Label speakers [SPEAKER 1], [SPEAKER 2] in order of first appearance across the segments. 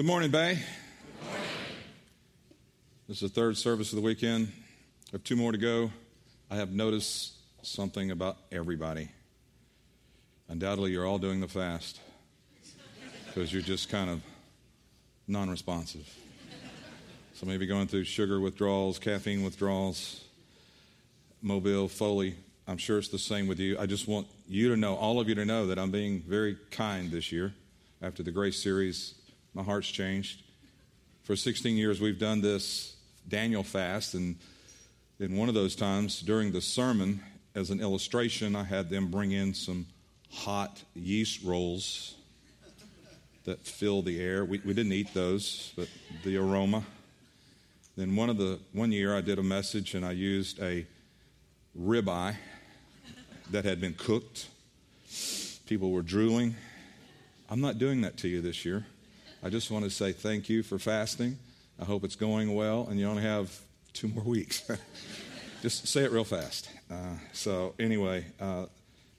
[SPEAKER 1] Good morning, Bay. This is the third service of the weekend. I have two more to go. I have noticed something about everybody. Undoubtedly, you're all doing the fast because you're just kind of non responsive. So maybe going through sugar withdrawals, caffeine withdrawals, Mobile, Foley. I'm sure it's the same with you. I just want you to know, all of you to know, that I'm being very kind this year. After the Grace series, my heart's changed. For 16 years, we've done this Daniel fast, and in one of those times during the sermon, as an illustration, I had them bring in some hot yeast rolls that fill the air. We, we didn't eat those, but the aroma. Then one of the one year I did a message and I used a ribeye that had been cooked. People were drooling. I'm not doing that to you this year. I just want to say thank you for fasting. I hope it's going well, and you only have two more weeks. just say it real fast. Uh, so, anyway, uh,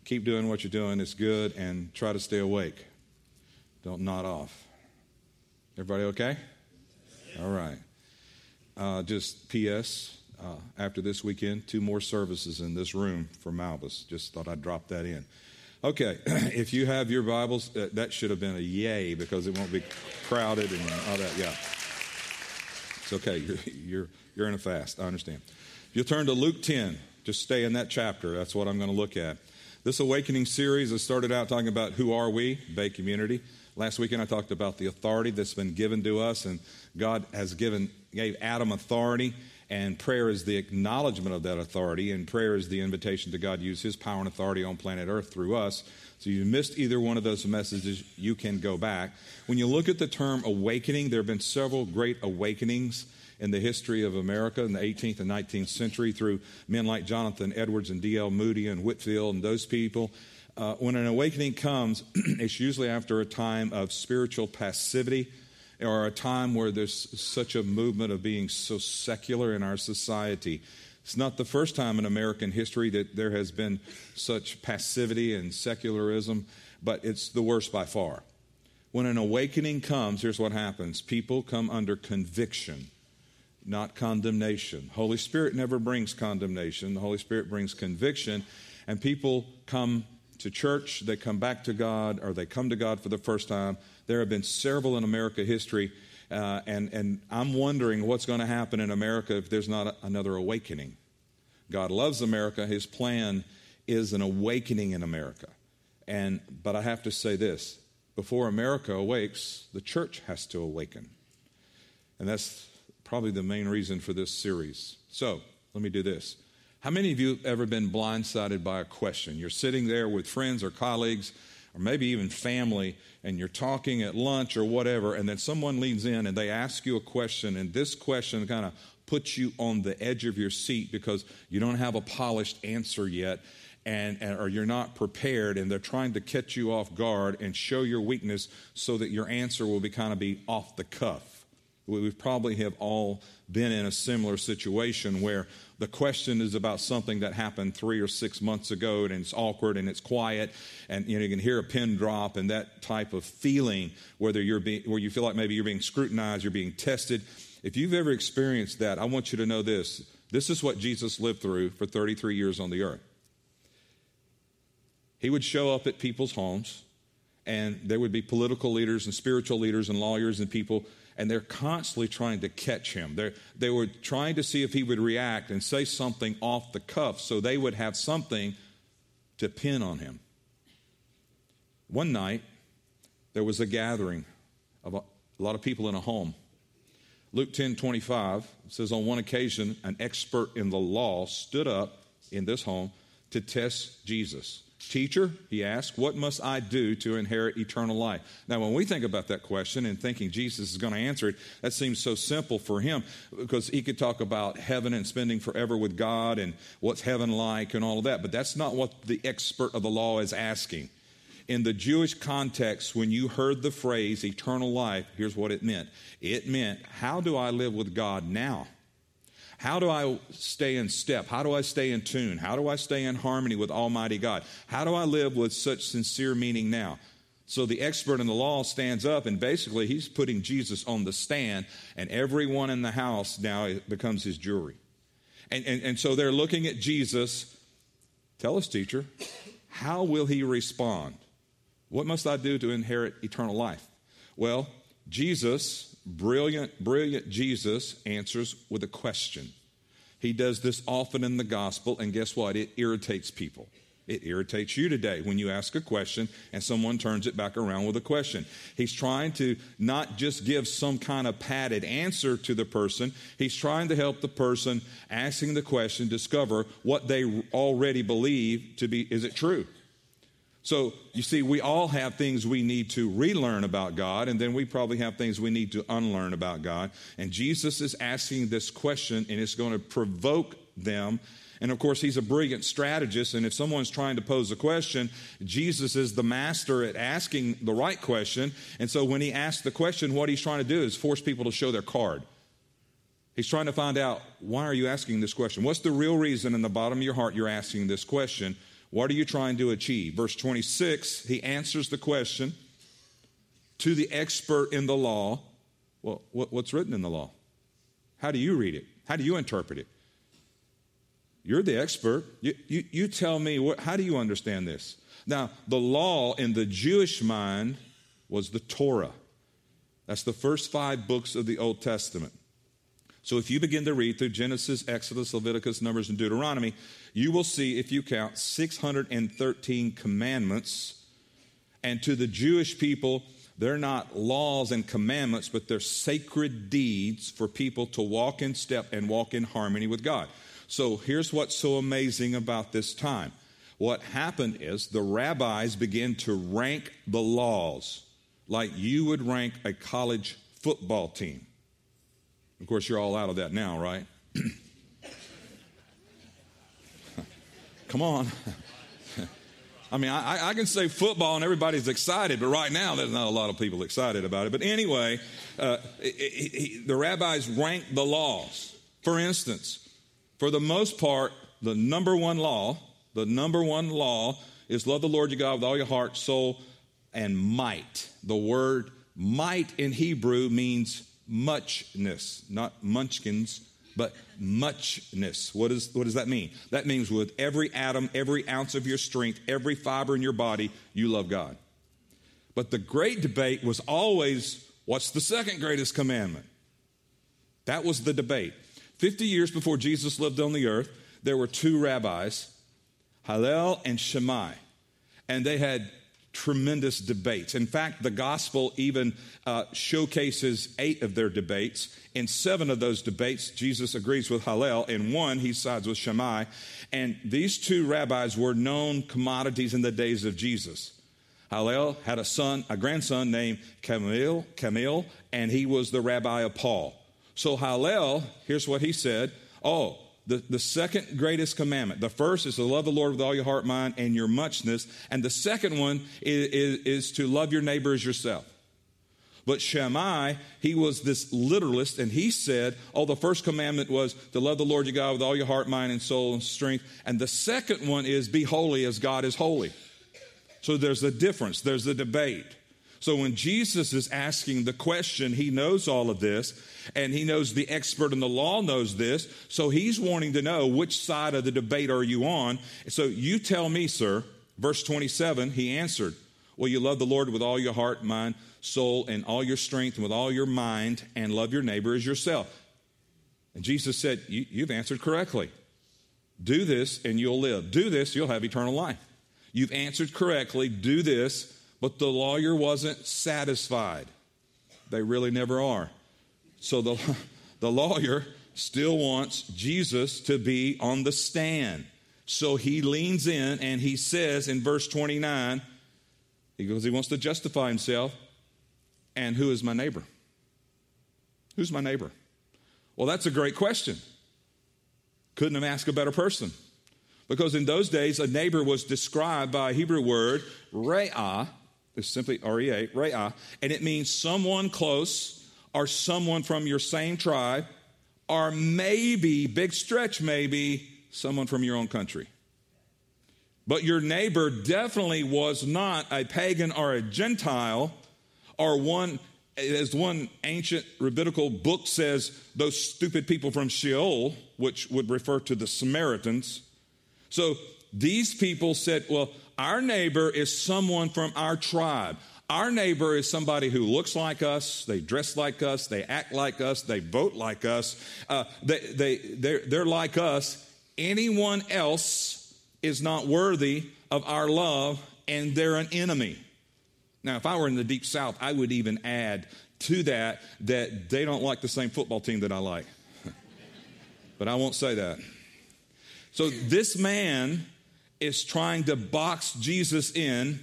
[SPEAKER 1] keep doing what you're doing. It's good, and try to stay awake. Don't nod off. Everybody okay? All right. Uh, just P.S. Uh, after this weekend, two more services in this room for Malbus. Just thought I'd drop that in. Okay, if you have your Bibles, uh, that should have been a yay because it won't be crowded and all that. Yeah, it's okay. You're you're you're in a fast. I understand. If you'll turn to Luke 10, just stay in that chapter. That's what I'm going to look at. This awakening series, has started out talking about who are we, Bay Community. Last weekend I talked about the authority that's been given to us, and God has given gave Adam authority, and prayer is the acknowledgement of that authority, and prayer is the invitation to God use His power and authority on planet Earth through us. So you missed either one of those messages, you can go back. When you look at the term awakening, there have been several great awakenings in the history of America in the 18th and 19th century through men like Jonathan Edwards and D.L. Moody and Whitefield and those people. Uh, when an awakening comes, it's usually after a time of spiritual passivity or a time where there's such a movement of being so secular in our society. It's not the first time in American history that there has been such passivity and secularism, but it's the worst by far. When an awakening comes, here's what happens people come under conviction, not condemnation. Holy Spirit never brings condemnation, the Holy Spirit brings conviction, and people come to church, they come back to God, or they come to God for the first time. There have been several in America history, uh, and, and I'm wondering what's going to happen in America if there's not a, another awakening. God loves America. His plan is an awakening in America. And, but I have to say this before America awakes, the church has to awaken. And that's probably the main reason for this series. So let me do this. How many of you have ever been blindsided by a question? You're sitting there with friends or colleagues, or maybe even family, and you're talking at lunch or whatever, and then someone leans in and they ask you a question, and this question kind of puts you on the edge of your seat because you don't have a polished answer yet. And, and, or you're not prepared and they're trying to catch you off guard and show your weakness so that your answer will be kind of be off the cuff we probably have all been in a similar situation where the question is about something that happened three or six months ago and it's awkward and it's quiet and you, know, you can hear a pin drop and that type of feeling whether you're being, where you feel like maybe you're being scrutinized, you're being tested. If you've ever experienced that, I want you to know this. This is what Jesus lived through for 33 years on the earth. He would show up at people's homes and there would be political leaders and spiritual leaders and lawyers and people and they're constantly trying to catch him. They're, they were trying to see if he would react and say something off the cuff so they would have something to pin on him. One night, there was a gathering of a, a lot of people in a home. Luke 10 25 says, On one occasion, an expert in the law stood up in this home to test Jesus. Teacher, he asked, what must I do to inherit eternal life? Now, when we think about that question and thinking Jesus is going to answer it, that seems so simple for him because he could talk about heaven and spending forever with God and what's heaven like and all of that. But that's not what the expert of the law is asking. In the Jewish context, when you heard the phrase eternal life, here's what it meant it meant, how do I live with God now? How do I stay in step? How do I stay in tune? How do I stay in harmony with Almighty God? How do I live with such sincere meaning now? So the expert in the law stands up and basically he's putting Jesus on the stand, and everyone in the house now becomes his jury. And, and, and so they're looking at Jesus. Tell us, teacher, how will he respond? What must I do to inherit eternal life? Well, Jesus, brilliant, brilliant Jesus, answers with a question. He does this often in the gospel, and guess what? It irritates people. It irritates you today when you ask a question and someone turns it back around with a question. He's trying to not just give some kind of padded answer to the person, he's trying to help the person asking the question discover what they already believe to be is it true? So, you see, we all have things we need to relearn about God, and then we probably have things we need to unlearn about God. And Jesus is asking this question, and it's going to provoke them and of course, he's a brilliant strategist. And if someone's trying to pose a question, Jesus is the master at asking the right question. And so when he asks the question, what he's trying to do is force people to show their card. He's trying to find out why are you asking this question? What's the real reason in the bottom of your heart you're asking this question? What are you trying to achieve? Verse 26, he answers the question to the expert in the law. Well, what's written in the law? How do you read it? How do you interpret it? You're the expert. You, you, you tell me, what, how do you understand this? Now, the law in the Jewish mind was the Torah. That's the first five books of the Old Testament. So if you begin to read through Genesis, Exodus, Leviticus, Numbers, and Deuteronomy, you will see, if you count, 613 commandments. And to the Jewish people, they're not laws and commandments, but they're sacred deeds for people to walk in step and walk in harmony with God. So here's what's so amazing about this time. What happened is the rabbis began to rank the laws like you would rank a college football team. Of course, you're all out of that now, right? Come on. I mean, I, I, can say football and everybody's excited, but right now there's not a lot of people excited about it. But anyway, uh, it, it, it, the rabbis rank the laws. For instance, for the most part, the number one law, the number one law is love the Lord your God with all your heart, soul, and might. The word might in Hebrew means muchness, not munchkins, but muchness. What, is, what does that mean? That means with every atom, every ounce of your strength, every fiber in your body, you love God. But the great debate was always what's the second greatest commandment? That was the debate. 50 years before Jesus lived on the earth, there were two rabbis, Hillel and Shammai, and they had tremendous debates. In fact, the gospel even uh, showcases eight of their debates. In seven of those debates, Jesus agrees with Hillel. In one, he sides with Shammai. And these two rabbis were known commodities in the days of Jesus. Hillel had a son, a grandson named Camille, Camille, and he was the rabbi of Paul. So Hillel, here's what he said. Oh, the, the second greatest commandment. The first is to love the Lord with all your heart, mind, and your muchness. And the second one is, is, is to love your neighbor as yourself. But Shammai, he was this literalist, and he said, Oh, the first commandment was to love the Lord your God with all your heart, mind, and soul and strength. And the second one is be holy as God is holy. So there's a difference, there's a debate. So when Jesus is asking the question, he knows all of this, and he knows the expert in the law knows this. So he's wanting to know which side of the debate are you on. So you tell me, sir. Verse 27, he answered, Well, you love the Lord with all your heart, mind, soul, and all your strength, and with all your mind, and love your neighbor as yourself. And Jesus said, you, You've answered correctly. Do this, and you'll live. Do this, you'll have eternal life. You've answered correctly. Do this, but the lawyer wasn't satisfied. They really never are. So the, the lawyer still wants Jesus to be on the stand. So he leans in and he says in verse 29, he goes, he wants to justify himself. And who is my neighbor? Who's my neighbor? Well, that's a great question. Couldn't have asked a better person. Because in those days, a neighbor was described by a Hebrew word, re'ah, it's simply R-E-A, Re'ah, and it means someone close or someone from your same tribe, or maybe, big stretch maybe, someone from your own country. But your neighbor definitely was not a pagan or a Gentile or one, as one ancient rabbinical book says, those stupid people from Sheol, which would refer to the Samaritans. So these people said, well, our neighbor is someone from our tribe. Our neighbor is somebody who looks like us, they dress like us, they act like us, they vote like us, uh, they, they, they're, they're like us. Anyone else is not worthy of our love, and they're an enemy. Now, if I were in the deep south, I would even add to that that they don't like the same football team that I like. but I won't say that. So this man is trying to box Jesus in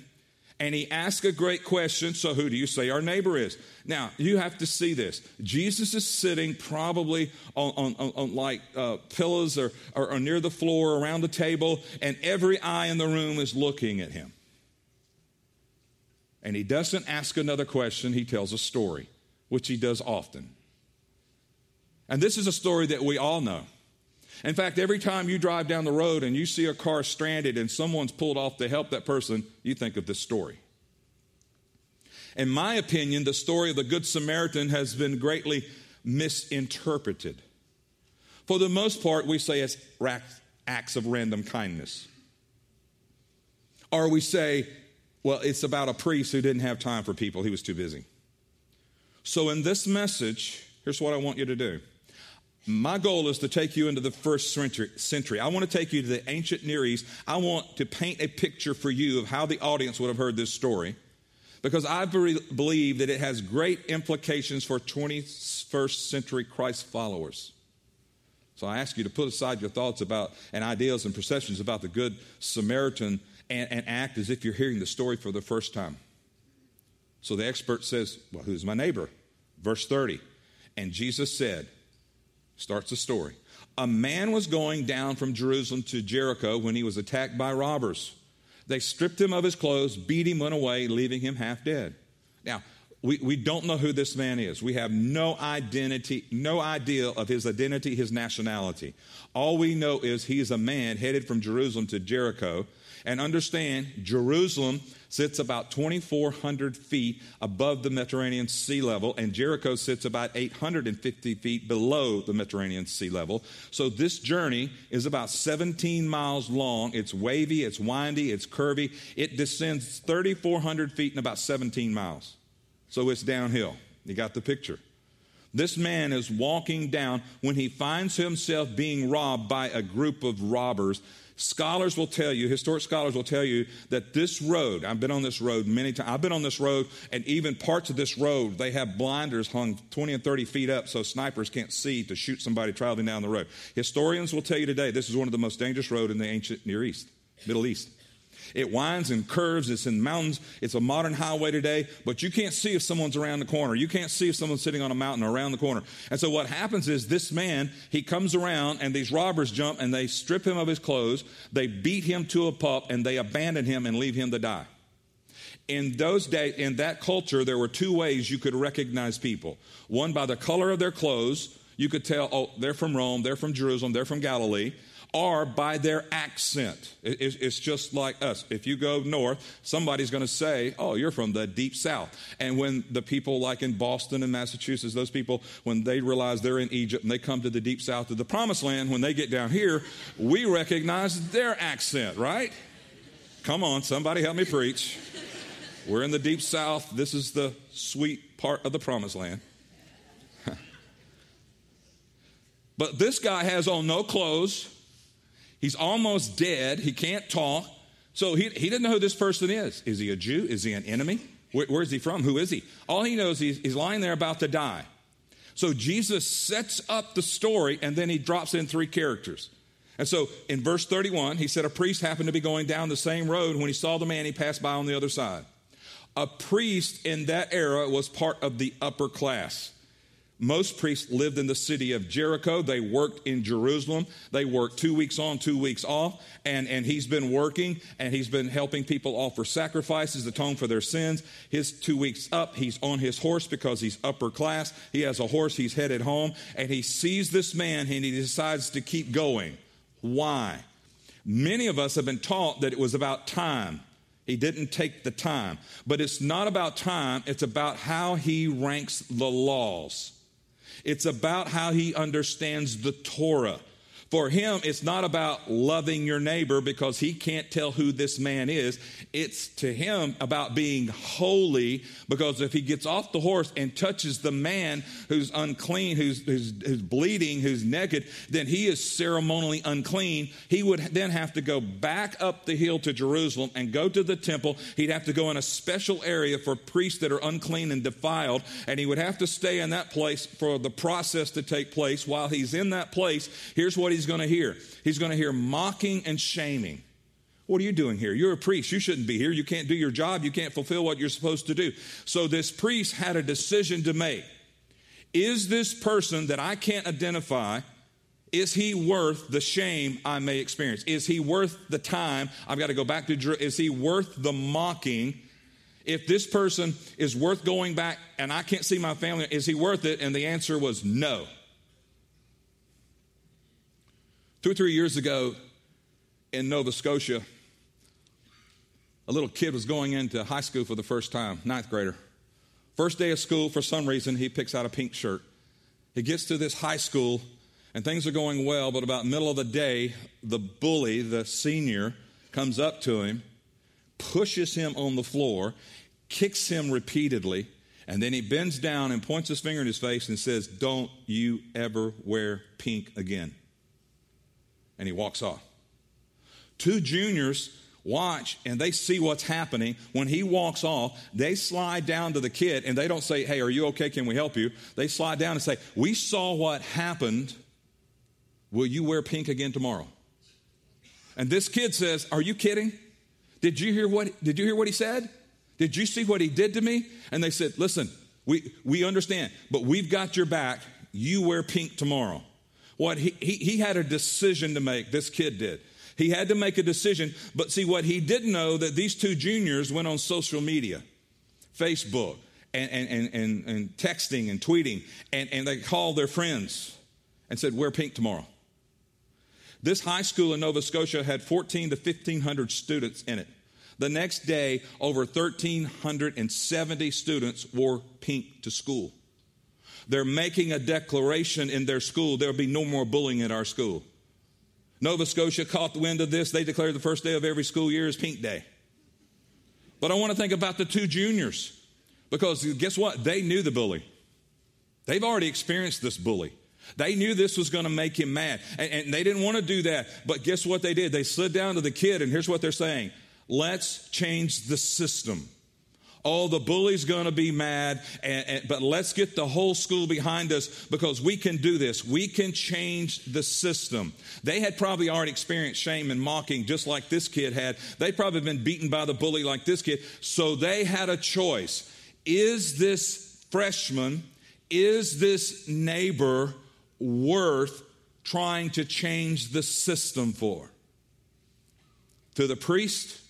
[SPEAKER 1] and he asks a great question. So, who do you say our neighbor is? Now, you have to see this. Jesus is sitting probably on, on, on, on like uh, pillows or, or, or near the floor around the table, and every eye in the room is looking at him. And he doesn't ask another question, he tells a story, which he does often. And this is a story that we all know. In fact, every time you drive down the road and you see a car stranded and someone's pulled off to help that person, you think of this story. In my opinion, the story of the Good Samaritan has been greatly misinterpreted. For the most part, we say it's acts of random kindness. Or we say, well, it's about a priest who didn't have time for people, he was too busy. So, in this message, here's what I want you to do my goal is to take you into the first century. I want to take you to the ancient Near East. I want to paint a picture for you of how the audience would have heard this story because I believe that it has great implications for 21st century Christ followers. So I ask you to put aside your thoughts about and ideas and perceptions about the Good Samaritan and, and act as if you're hearing the story for the first time. So the expert says, Well, who's my neighbor? Verse 30. And Jesus said, starts the story. A man was going down from Jerusalem to Jericho when he was attacked by robbers. They stripped him of his clothes, beat him, went away, leaving him half dead. Now, we, we don't know who this man is. We have no identity, no idea of his identity, his nationality. All we know is he is a man headed from Jerusalem to Jericho. And understand, Jerusalem sits about 2,400 feet above the Mediterranean sea level, and Jericho sits about 850 feet below the Mediterranean sea level. So this journey is about 17 miles long. It's wavy, it's windy, it's curvy. It descends 3,400 feet in about 17 miles. So it's downhill. You got the picture. This man is walking down when he finds himself being robbed by a group of robbers Scholars will tell you, historic scholars will tell you that this road, I've been on this road many times. I've been on this road, and even parts of this road, they have blinders hung 20 and 30 feet up so snipers can't see to shoot somebody traveling down the road. Historians will tell you today this is one of the most dangerous roads in the ancient Near East, Middle East. It winds and curves. It's in mountains. It's a modern highway today, but you can't see if someone's around the corner. You can't see if someone's sitting on a mountain around the corner. And so what happens is this man, he comes around and these robbers jump and they strip him of his clothes. They beat him to a pulp and they abandon him and leave him to die. In those days, in that culture, there were two ways you could recognize people. One by the color of their clothes. You could tell, oh, they're from Rome, they're from Jerusalem, they're from Galilee or by their accent. It's just like us. If you go north, somebody's going to say, Oh, you're from the deep south. And when the people, like in Boston and Massachusetts, those people, when they realize they're in Egypt and they come to the deep south of the promised land, when they get down here, we recognize their accent, right? Come on, somebody help me preach. We're in the deep south. This is the sweet part of the promised land. but this guy has on no clothes. He's almost dead. He can't talk. So he, he doesn't know who this person is. Is he a Jew? Is he an enemy? Where, where's he from? Who is he? All he knows is he's lying there about to die. So Jesus sets up the story and then he drops in three characters. And so in verse 31, he said, A priest happened to be going down the same road. When he saw the man, he passed by on the other side. A priest in that era was part of the upper class. Most priests lived in the city of Jericho. They worked in Jerusalem. They worked two weeks on, two weeks off. And, and he's been working and he's been helping people offer sacrifices, atone for their sins. His two weeks up, he's on his horse because he's upper class. He has a horse, he's headed home. And he sees this man and he decides to keep going. Why? Many of us have been taught that it was about time. He didn't take the time. But it's not about time, it's about how he ranks the laws. It's about how he understands the Torah. For him, it's not about loving your neighbor because he can't tell who this man is. It's to him about being holy because if he gets off the horse and touches the man who's unclean, who's, who's, who's bleeding, who's naked, then he is ceremonially unclean. He would then have to go back up the hill to Jerusalem and go to the temple. He'd have to go in a special area for priests that are unclean and defiled, and he would have to stay in that place for the process to take place. While he's in that place, here's what he he's going to hear? He's going to hear mocking and shaming. What are you doing here? You're a priest. You shouldn't be here. You can't do your job. You can't fulfill what you're supposed to do. So this priest had a decision to make. Is this person that I can't identify, is he worth the shame I may experience? Is he worth the time I've got to go back to Is he worth the mocking? If this person is worth going back and I can't see my family, is he worth it? And the answer was no. Two or three years ago in Nova Scotia, a little kid was going into high school for the first time, ninth grader. First day of school, for some reason, he picks out a pink shirt. He gets to this high school, and things are going well, but about middle of the day, the bully, the senior, comes up to him, pushes him on the floor, kicks him repeatedly, and then he bends down and points his finger in his face and says, Don't you ever wear pink again and he walks off. Two juniors watch and they see what's happening. When he walks off, they slide down to the kid and they don't say, Hey, are you okay? Can we help you? They slide down and say, We saw what happened. Will you wear pink again tomorrow? And this kid says, Are you kidding? Did you hear what did you hear what he said? Did you see what he did to me? And they said, Listen, we, we understand, but we've got your back. You wear pink tomorrow. What he, he, he had a decision to make, this kid did. He had to make a decision, but see, what he didn't know that these two juniors went on social media, Facebook, and, and, and, and, texting and tweeting, and, and they called their friends and said, Wear pink tomorrow. This high school in Nova Scotia had 14 to 1,500 students in it. The next day, over 1,370 students wore pink to school. They're making a declaration in their school there'll be no more bullying at our school. Nova Scotia caught the wind of this. They declared the first day of every school year is Pink Day. But I want to think about the two juniors because guess what? They knew the bully. They've already experienced this bully. They knew this was going to make him mad. And, and, they didn't want to do that. But guess what they did? They slid down to the kid, and here's what they're saying Let's change the system. Oh, the bully's going to be mad, and, and, but let's get the whole school behind us because we can do this. We can change the system. They had probably already experienced shame and mocking just like this kid had. They probably been beaten by the bully like this kid. So they had a choice. Is this freshman, is this neighbor worth trying to change the system for? To the priest,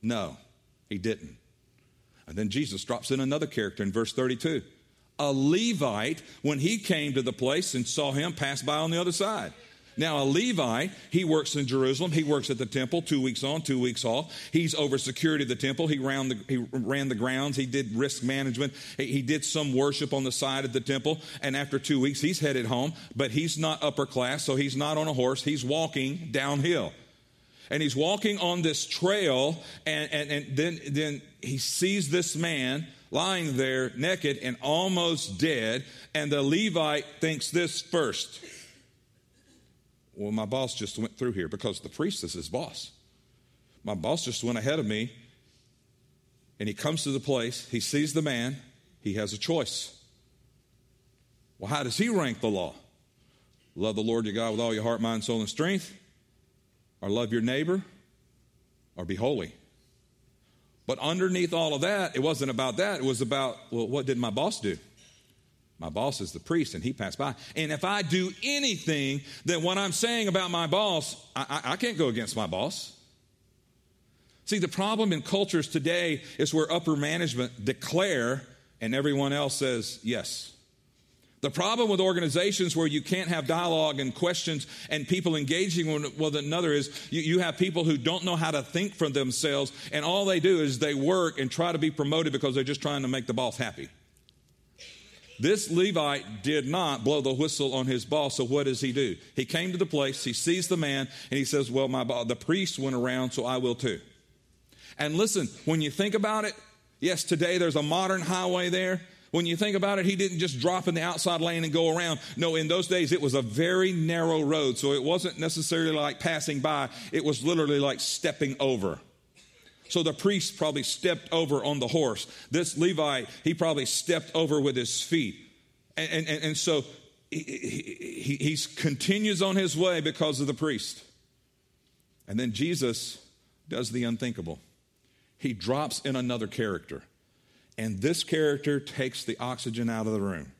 [SPEAKER 1] no, he didn't. And then Jesus drops in another character in verse 32. A Levite, when he came to the place and saw him, pass by on the other side. Now, a Levite, he works in Jerusalem. He works at the temple, two weeks on, two weeks off. He's over security of the temple. He ran the, he ran the grounds. He did risk management. He, he did some worship on the side of the temple. And after two weeks, he's headed home, but he's not upper class, so he's not on a horse. He's walking downhill and he's walking on this trail, and, and, and then, then he sees this man lying there naked and almost dead, and the Levite thinks this first. Well, my boss just went through here because the priest is his boss. My boss just went ahead of me, and he comes to the place, he sees the man, he has a choice. Well, how does he rank the law? Love the Lord your God with all your heart, mind, soul, and strength or love your neighbor or be holy. But underneath all of that, it wasn't about that. It was about, well, what did my boss do? My boss is the priest, and he passed by. And if I do anything, then what I'm saying about my boss, I, I, I can't go against my boss. See, the problem in cultures today is where upper management declare and everyone else says yes. The problem with organizations where you can't have dialogue and questions and people engaging one with another is you, you, have people who don't know how to think for themselves, and all they do is they work and try to be promoted because they're just trying to make the boss happy. This Levite did not blow the whistle on his boss, so what does he do? He came to the place, he sees the man, and he says, Well, my the priest went around, so I will too. And listen, when you think about it, yes, today there's a modern highway there. When you think about it, he didn't just drop in the outside lane and go around. No, in those days, it was a very narrow road. So it wasn't necessarily like passing by, it was literally like stepping over. So the priest probably stepped over on the horse. This Levite, he probably stepped over with his feet. And, and, and so he, he, he continues on his way because of the priest. And then Jesus does the unthinkable. He drops in another character. And this character takes the oxygen out of the room.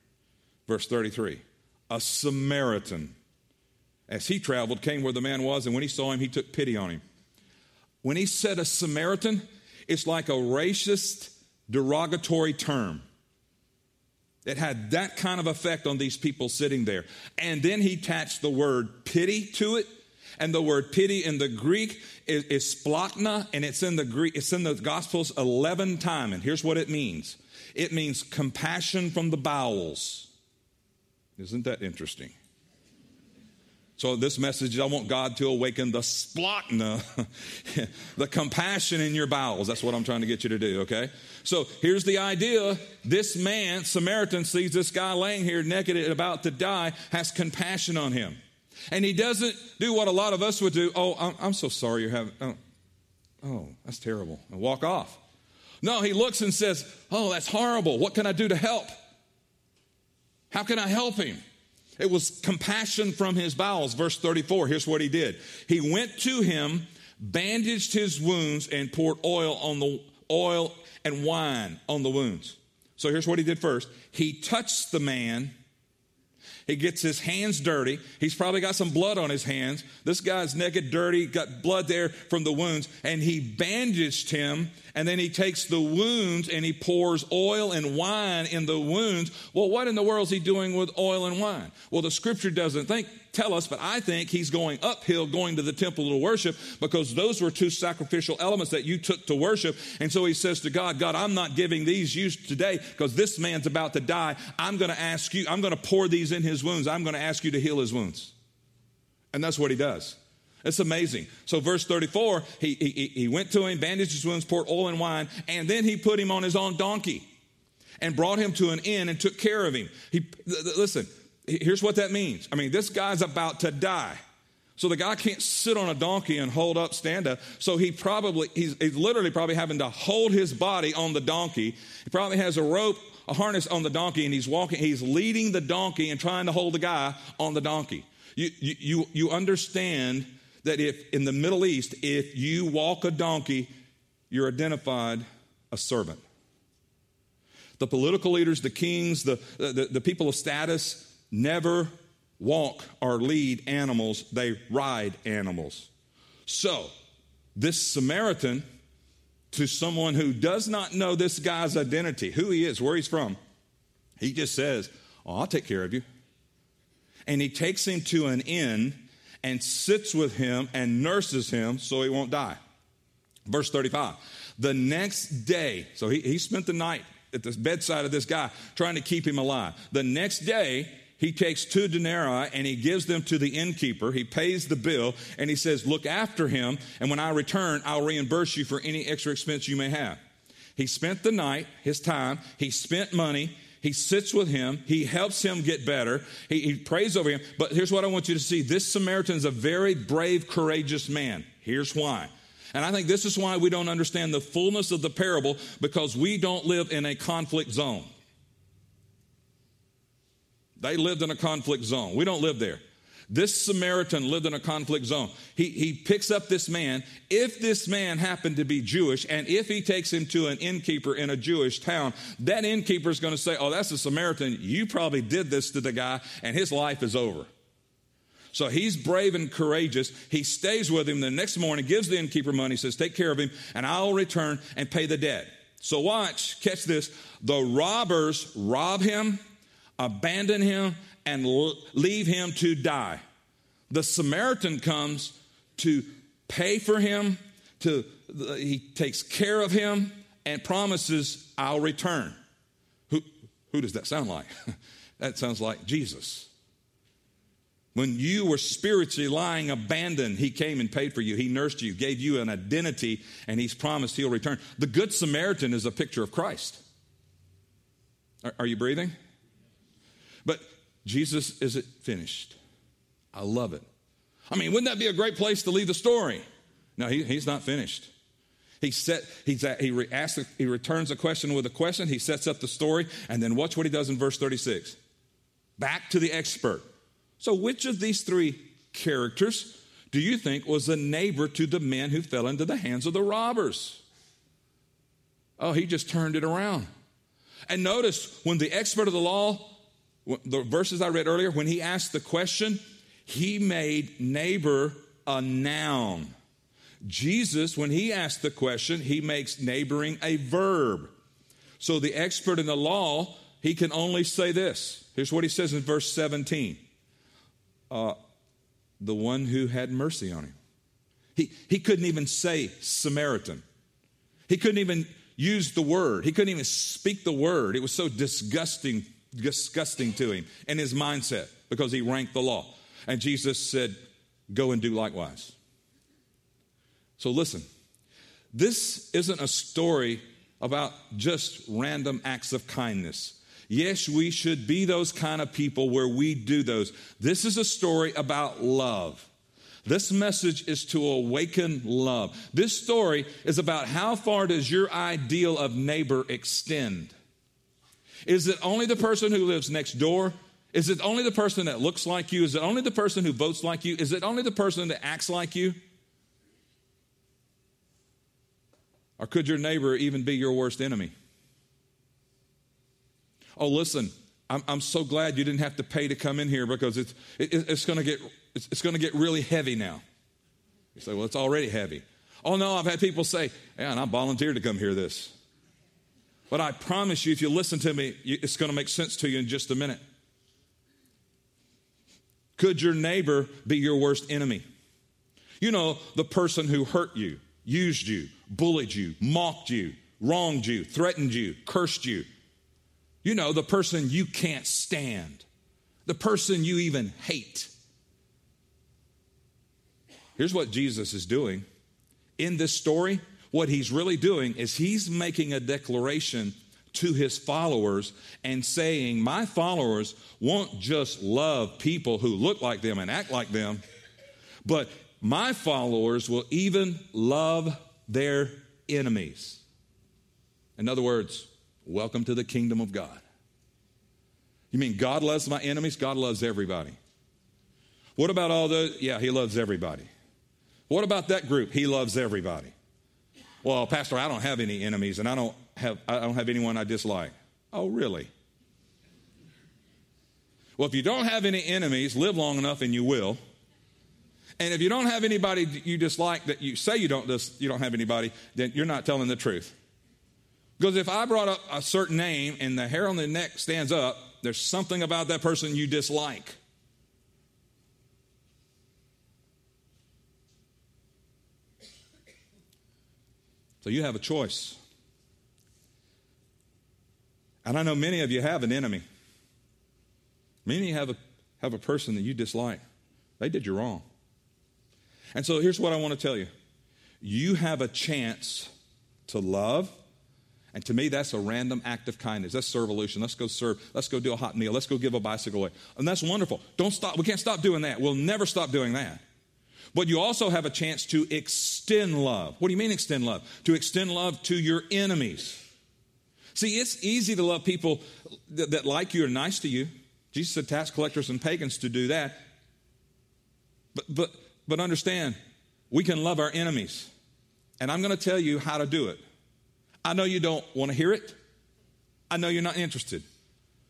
[SPEAKER 1] Verse 33 A Samaritan, as he traveled, came where the man was, and when he saw him, he took pity on him. When he said a Samaritan, it's like a racist, derogatory term. It had that kind of effect on these people sitting there. And then he attached the word pity to it. And the word pity in the Greek is, is and it's in the Greek, it's in the Gospels 11 times. And here's what it means it means compassion from the bowels. Isn't that interesting? So, this message, I want God to awaken the splanchna, the compassion in your bowels. That's what I'm trying to get you to do, okay? So, here's the idea this man, Samaritan, sees this guy laying here naked and about to die, has compassion on him. And he doesn't do what a lot of us would do. Oh, I'm, I'm so sorry you're having, oh, oh, that's terrible. And walk off. No, he looks and says, Oh, that's horrible. What can I do to help? How can I help him? It was compassion from his bowels. Verse 34, here's what he did. He went to him, bandaged his wounds, and poured oil on the oil and wine on the wounds. So here's what he did first. He touched the man he gets his hands dirty. He's probably got some blood on his hands. This guy's naked, dirty, got blood there from the wounds. And he bandaged him. And then he takes the wounds and he pours oil and wine in the wounds. Well, what in the world is he doing with oil and wine? Well, the scripture doesn't think tell us, but I think he's going uphill going to the temple to worship because those were two sacrificial elements that you took to worship. And so he says to God, God, I'm not giving these you today because this man's about to die. I'm going to ask you, I'm going to pour these in his wounds. I'm going to ask you to heal his wounds. And that's what he does. It's amazing. So, verse 34, he, he, he went to him, bandaged his wounds, poured oil and wine, and then he put him on his own donkey and brought him to an inn and took care of him. He, listen, Here's what that means. I mean, this guy's about to die. So the guy can't sit on a donkey and hold up, stand up. So he probably, he's, he's literally probably having to hold his body on the donkey. He probably has a rope, a harness on the donkey, and he's walking, he's leading the donkey and trying to hold the guy on the donkey. You, you, you understand that if in the Middle East, if you walk a donkey, you're identified a servant. The political leaders, the kings, the, the, the people of status, never walk or lead animals, they ride animals. So, this Samaritan, to someone who does not know this guy's identity, who he is, where he's from, he just says, Oh, I'll take care of you. And he takes him to an inn and sits with him and nurses him so he won't die. Verse 35. The next day, so he, he spent the night at the bedside of this guy trying to keep him alive. The next day, he takes two denarii and he gives them to the innkeeper. He pays the bill and he says, Look after him, and when I return, I'll reimburse you for any extra expense you may have. He spent the night, his time, he spent money. He sits with him. He helps him get better. He, he prays over him. But here's what I want you to see this Samaritan is a very brave, courageous man. Here's why. And I think this is why we don't understand the fullness of the parable because we don't live in a conflict zone. They lived in a conflict zone. We don't live there. This Samaritan lived in a conflict zone. He, he picks up this man. If this man happened to be Jewish, and if he takes him to an innkeeper in a Jewish town, that innkeeper is going to say, Oh, that's a Samaritan. You probably did this to the guy, and his life is over. So he's brave and courageous. He stays with him the next morning, gives the innkeeper money, says, Take care of him, and I'll return and pay the debt. So watch, catch this. The robbers rob him abandon him, and leave him to die. The Samaritan comes to pay for him, to he takes care of him, and promises, I'll return. Who, who does that sound like? that sounds like Jesus. When you were spiritually lying abandoned, He came and paid for you. He nursed you, gave you an identity, and He's promised He'll return. The Good Samaritan is a picture of Christ. Are, are you breathing? But Jesus, is it finished? I love it. I mean, wouldn't that be a great place to leave the story? No, he, he's not finished. He set, he's at, he, re, asks, he returns a question with a question. He sets up the story, and then watch what he does in verse 36. Back to the expert. So, which of these three characters do you think was the neighbor to the men who fell into the hands of the robbers? Oh, he just turned it around. And notice when the expert of the law, the verses I read earlier, when he asked the question, he made neighbor a noun. Jesus, when he asked the question, he makes neighboring a verb. So the expert in the law, he can only say this. Here's what he says in verse 17 uh, the one who had mercy on him. He, he couldn't even say Samaritan. He couldn't even use the word. He couldn't even speak the word. It was so disgusting, disgusting to him and his mindset because he ranked the law. And Jesus said, Go and do likewise. So listen, this isn't a story about just random acts of kindness. Yes, we should be those kind of people where we do those. This is a story about love. This message is to awaken love. This story is about how far does your ideal of neighbor extend? Is it only the person who lives next door? Is it only the person that looks like you? Is it only the person who votes like you? Is it only the person that acts like you? Or could your neighbor even be your worst enemy? Oh, listen, I'm, I'm so glad you didn't have to pay to come in here because it's, it, it's going to get it's, it's going to get really heavy now. You say, well, it's already heavy. Oh, no, I've had people say, yeah, and I volunteered to come hear this. But I promise you, if you listen to me, it's going to make sense to you in just a minute. Could your neighbor be your worst enemy? You know, the person who hurt you, used you, bullied you, mocked you, wronged you, threatened you, cursed you, you know, the person you can't stand, the person you even hate. Here's what Jesus is doing. In this story, what he's really doing is he's making a declaration to his followers and saying, My followers won't just love people who look like them and act like them, but my followers will even love their enemies. In other words, Welcome to the kingdom of God. You mean God loves my enemies? God loves everybody. What about all those? Yeah, He loves everybody. What about that group? He loves everybody. Well, Pastor, I don't have any enemies and I don't have, I don't have anyone I dislike. Oh, really? Well, if you don't have any enemies, live long enough and you will. And if you don't have anybody you dislike that you say you don't, you don't have anybody, then you're not telling the truth. Because if I brought up a certain name and the hair on the neck stands up, there's something about that person you dislike. So you have a choice. And I know many of you have an enemy. Many have a, have a person that you dislike. They did you wrong. And so here's what I want to tell you you have a chance to love and to me, that's a random act of kindness. That's servolution. Let's go serve. Let's go do a hot meal. Let's go give a bicycle away. And that's wonderful. Don't stop. We can't stop doing that. We'll never stop doing that. But you also have a chance to extend love. What do you mean extend love? To extend love to your enemies. See, it's easy to love people that, that like you or nice to you. Jesus said tax collectors and pagans to do that. But, but, but understand, we can love our enemies. And I'm going to tell you how to do it. I know you don't want to hear it. I know you're not interested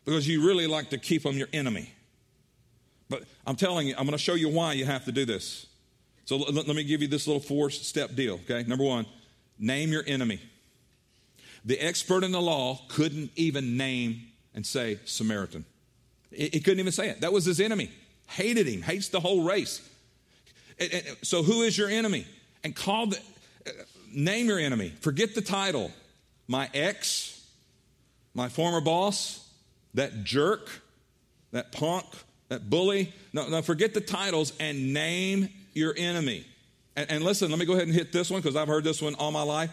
[SPEAKER 1] because you really like to keep them your enemy. But I'm telling you, I'm going to show you why you have to do this. So let, let me give you this little four step deal, okay? Number one, name your enemy. The expert in the law couldn't even name and say Samaritan. He, couldn't even say it. That was his enemy. Hated him, hates the whole race. And, and, so, who is your enemy? And call the, uh, name your enemy. Forget the title. My ex, my former boss, that jerk, that punk, that bully. No, no, forget the titles and name your enemy. And, and listen, let me go ahead and hit this one because I've heard this one all my life.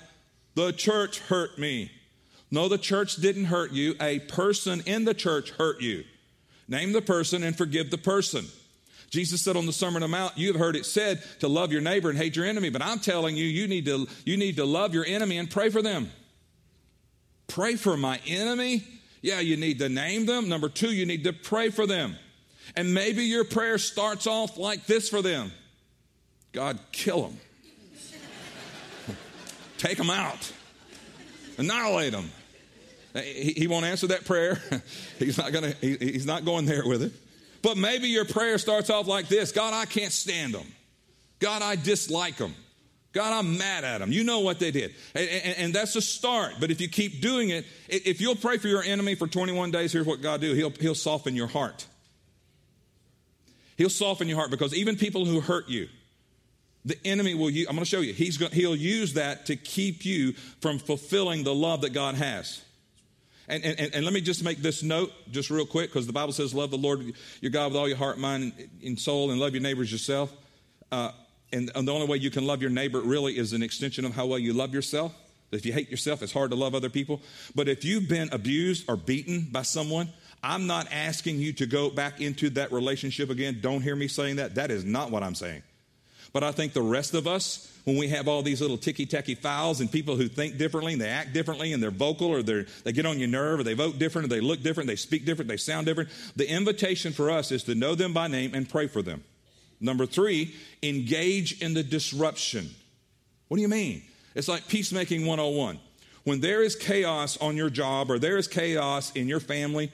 [SPEAKER 1] The church hurt me. No, the church didn't hurt you. A person in the church hurt you. Name the person and forgive the person. Jesus said on the Sermon on the Mount, you have heard it said to love your neighbor and hate your enemy, but I'm telling you, you need to, you need to love your enemy and pray for them. Pray for my enemy? Yeah, you need to name them. Number two, you need to pray for them. And maybe your prayer starts off like this for them God, kill them, take them out, annihilate them. He, he won't answer that prayer. he's not to. He, he's not going there with it. But maybe your prayer starts off like this: God, I can't stand them. God, I dislike them. God, I'm mad at them. You know what they did. And, and, and, that's a start. But if you keep doing it, if you'll pray for your enemy for 21 days, here's what God do. He'll, he'll soften your heart. He'll soften your heart because even people who hurt you, the enemy will use, I'm going to show you, he's going, he'll use that to keep you from fulfilling the love that God has. And, and, and let me just make this note just real quick because the Bible says, Love the Lord your God with all your heart, mind, and soul, and love your neighbors yourself. Uh, and, and the only way you can love your neighbor really is an extension of how well you love yourself. If you hate yourself, it's hard to love other people. But if you've been abused or beaten by someone, I'm not asking you to go back into that relationship again. Don't hear me saying that. That is not what I'm saying. But I think the rest of us, when we have all these little ticky tacky fouls and people who think differently and they act differently and they're vocal or they they get on your nerve or they vote different or they look different, they speak different, they sound different, the invitation for us is to know them by name and pray for them. Number three, engage in the disruption. What do you mean? It's like peacemaking 101. When there is chaos on your job or there is chaos in your family,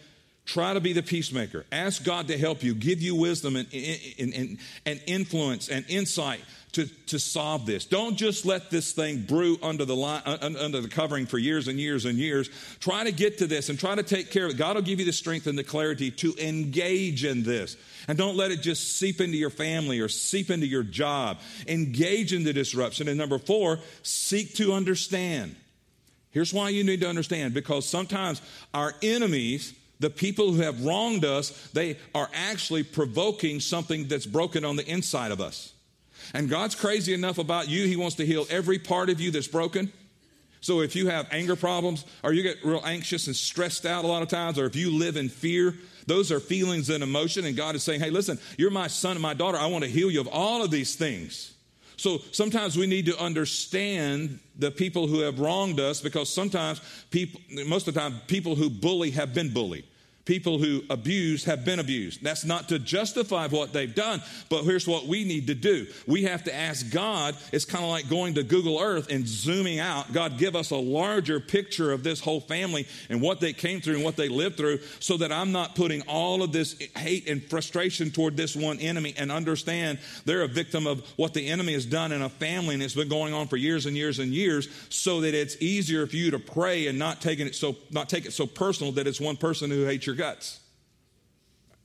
[SPEAKER 1] Try to be the peacemaker. Ask God to help you, give you wisdom and, and, and, and, influence and insight to, to solve this. Don't just let this thing brew under the, line, under the covering for years and years and years. Try to get to this and try to take care of it. God will give you the strength and the clarity to engage in this. And don't let it just seep into your family or seep into your job. Engage in the disruption. And number four, seek to understand. Here's why you need to understand because sometimes our enemies the people who have wronged us, they are actually provoking something that's broken on the inside of us. And God's crazy enough about you, He wants to heal every part of you that's broken. So if you have anger problems, or you get real anxious and stressed out a lot of times, or if you live in fear, those are feelings and emotion. And God is saying, hey, listen, you're my son and my daughter. I want to heal you of all of these things. So sometimes we need to understand the people who have wronged us because sometimes people, most of the time, people who bully have been bullied people who abuse have been abused. That's not to justify what they've done, but here's what we need to do. We have to ask God. It's kind of like going to Google Earth and zooming out. God, give us a larger picture of this whole family and what they came through and what they lived through so that I'm not putting all of this hate and frustration toward this one enemy and understand they're a victim of what the enemy has done in a family and it's been going on for years and years and years so that it's easier for you to pray and not taking it so not take it so personal that it's one person who hates your guts.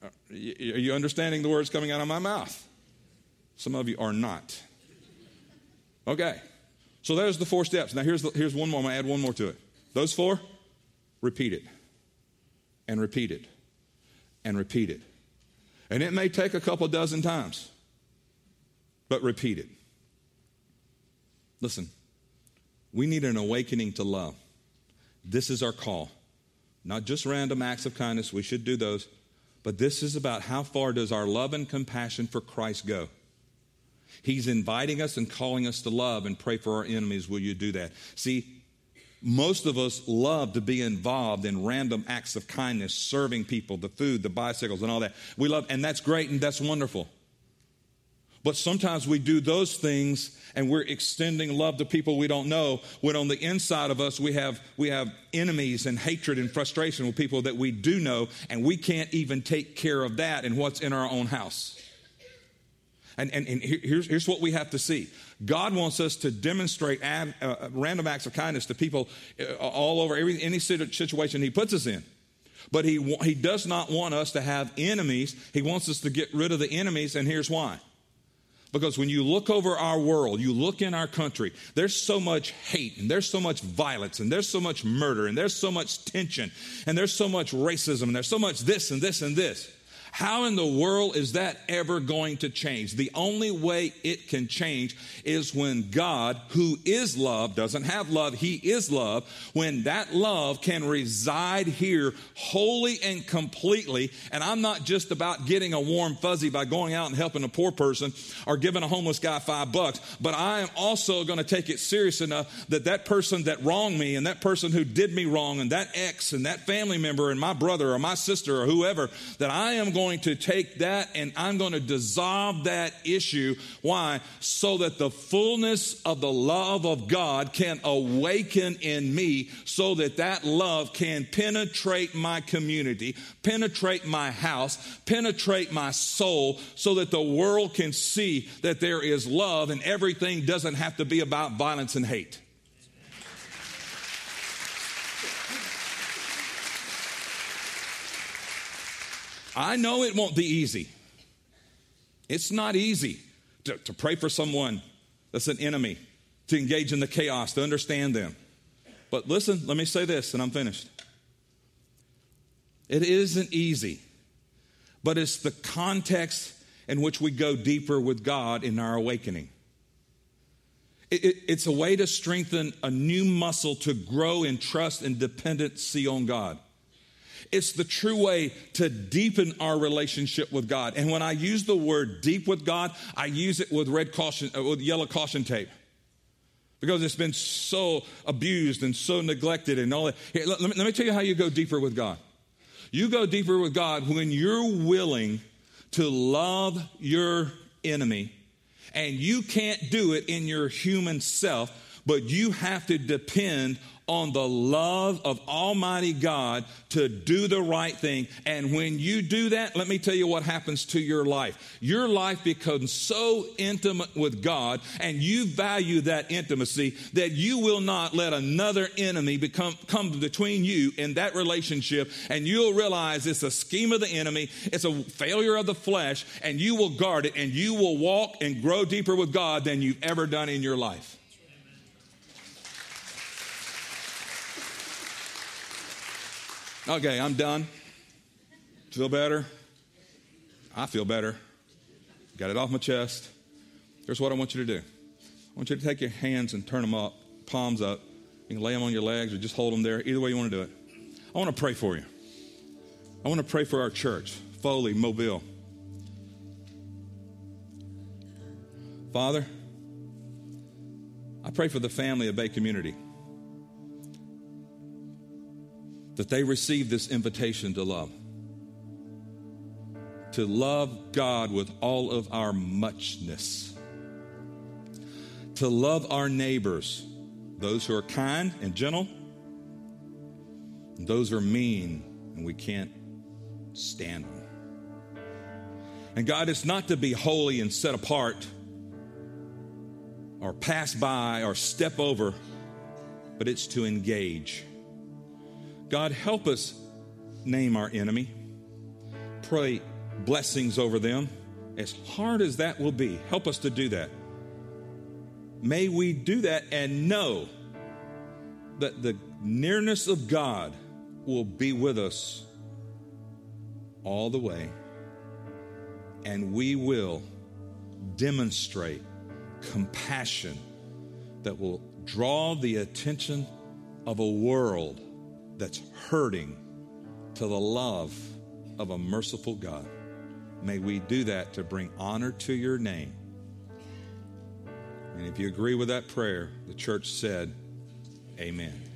[SPEAKER 1] Uh, are you understanding the words coming out of my mouth? Some of you are not. Okay. So there's the four steps. Now here's, the, here's one more. I'm going to add one more to it. Those four, repeat it and repeat it and repeat it. And it may take a couple dozen times, but repeat it. Listen, we need an awakening to love. This is our call. Not just random acts of kindness, we should do those, but this is about how far does our love and compassion for Christ go? He's inviting us and calling us to love and pray for our enemies. Will you do that? See, most of us love to be involved in random acts of kindness, serving people, the food, the bicycles, and all that. We love, and that's great and that's wonderful. But sometimes we do those things and we're extending love to people we don't know when on the inside of us we have, we have enemies and hatred and frustration with people that we do know and we can't even take care of that and what's in our own house. And, and, and here's, here's what we have to see God wants us to demonstrate ad, uh, random acts of kindness to people uh, all over every, any situation He puts us in. But he, he does not want us to have enemies. He wants us to get rid of the enemies, and here's why. Because when you look over our world, you look in our country, there's so much hate and there's so much violence and there's so much murder and there's so much tension and there's so much racism and there's so much this and this and this. How in the world is that ever going to change? The only way it can change is when God, who is love, doesn't have love, He is love, when that love can reside here wholly and completely. And I'm not just about getting a warm fuzzy by going out and helping a poor person or giving a homeless guy five bucks, but I am also going to take it serious enough that that person that wronged me and that person who did me wrong and that ex and that family member and my brother or my sister or whoever, that I am going going to take that and I'm going to dissolve that issue. Why? So that the fullness of the love of God can awaken in me so that that love can penetrate my community, penetrate my house, penetrate my soul so that the world can see that there is love and everything doesn't have to be about violence and hate. I know it won't be easy. It's not easy to, to pray for someone that's an enemy, to engage in the chaos, to understand them. But listen, let me say this, and I'm finished. It isn't easy, but it's the context in which we go deeper with God in our awakening. It, it, it's a way to strengthen a new muscle to grow in trust and dependency on God. It's the true way to deepen our relationship with God. And when I use the word deep with God, I use it with red caution, uh, with yellow caution tape. Because it's been so abused and so neglected and all that. Here, let, me, let me tell you how you go deeper with God. You go deeper with God when you're willing to love your enemy, and you can't do it in your human self, but you have to depend on the love of Almighty God to do the right thing. And when you do that, let me tell you what happens to your life. Your life becomes so intimate with God and you value that intimacy that you will not let another enemy become come between you in that relationship and you'll realize it's a scheme of the enemy, it's a failure of the flesh and you will guard it and you will walk and grow deeper with God than you've ever done in your life. Okay, I'm done. Feel better? I feel better. Got it off my chest. Here's what I want you to do I want you to take your hands and turn them up, palms up. You can lay them on your legs or just hold them there. Either way you want to do it. I want to pray for you. I want to pray for our church, Foley, Mobile. Father, I pray for the family of Bay Community. That they receive this invitation to love. To love God with all of our muchness. To love our neighbors, those who are kind and gentle, and those who are mean and we can't stand them. And God, is not to be holy and set apart or pass by or step over, but it's to engage God, help us name our enemy. Pray blessings over them. As hard as that will be, help us to do that. May we do that and know that the nearness of God will be with us all the way, and we will demonstrate compassion that will draw the attention of a world that's hurting to the love of a merciful God. May we do that to bring honor to your name. And if you agree with that prayer, the church said, Amen.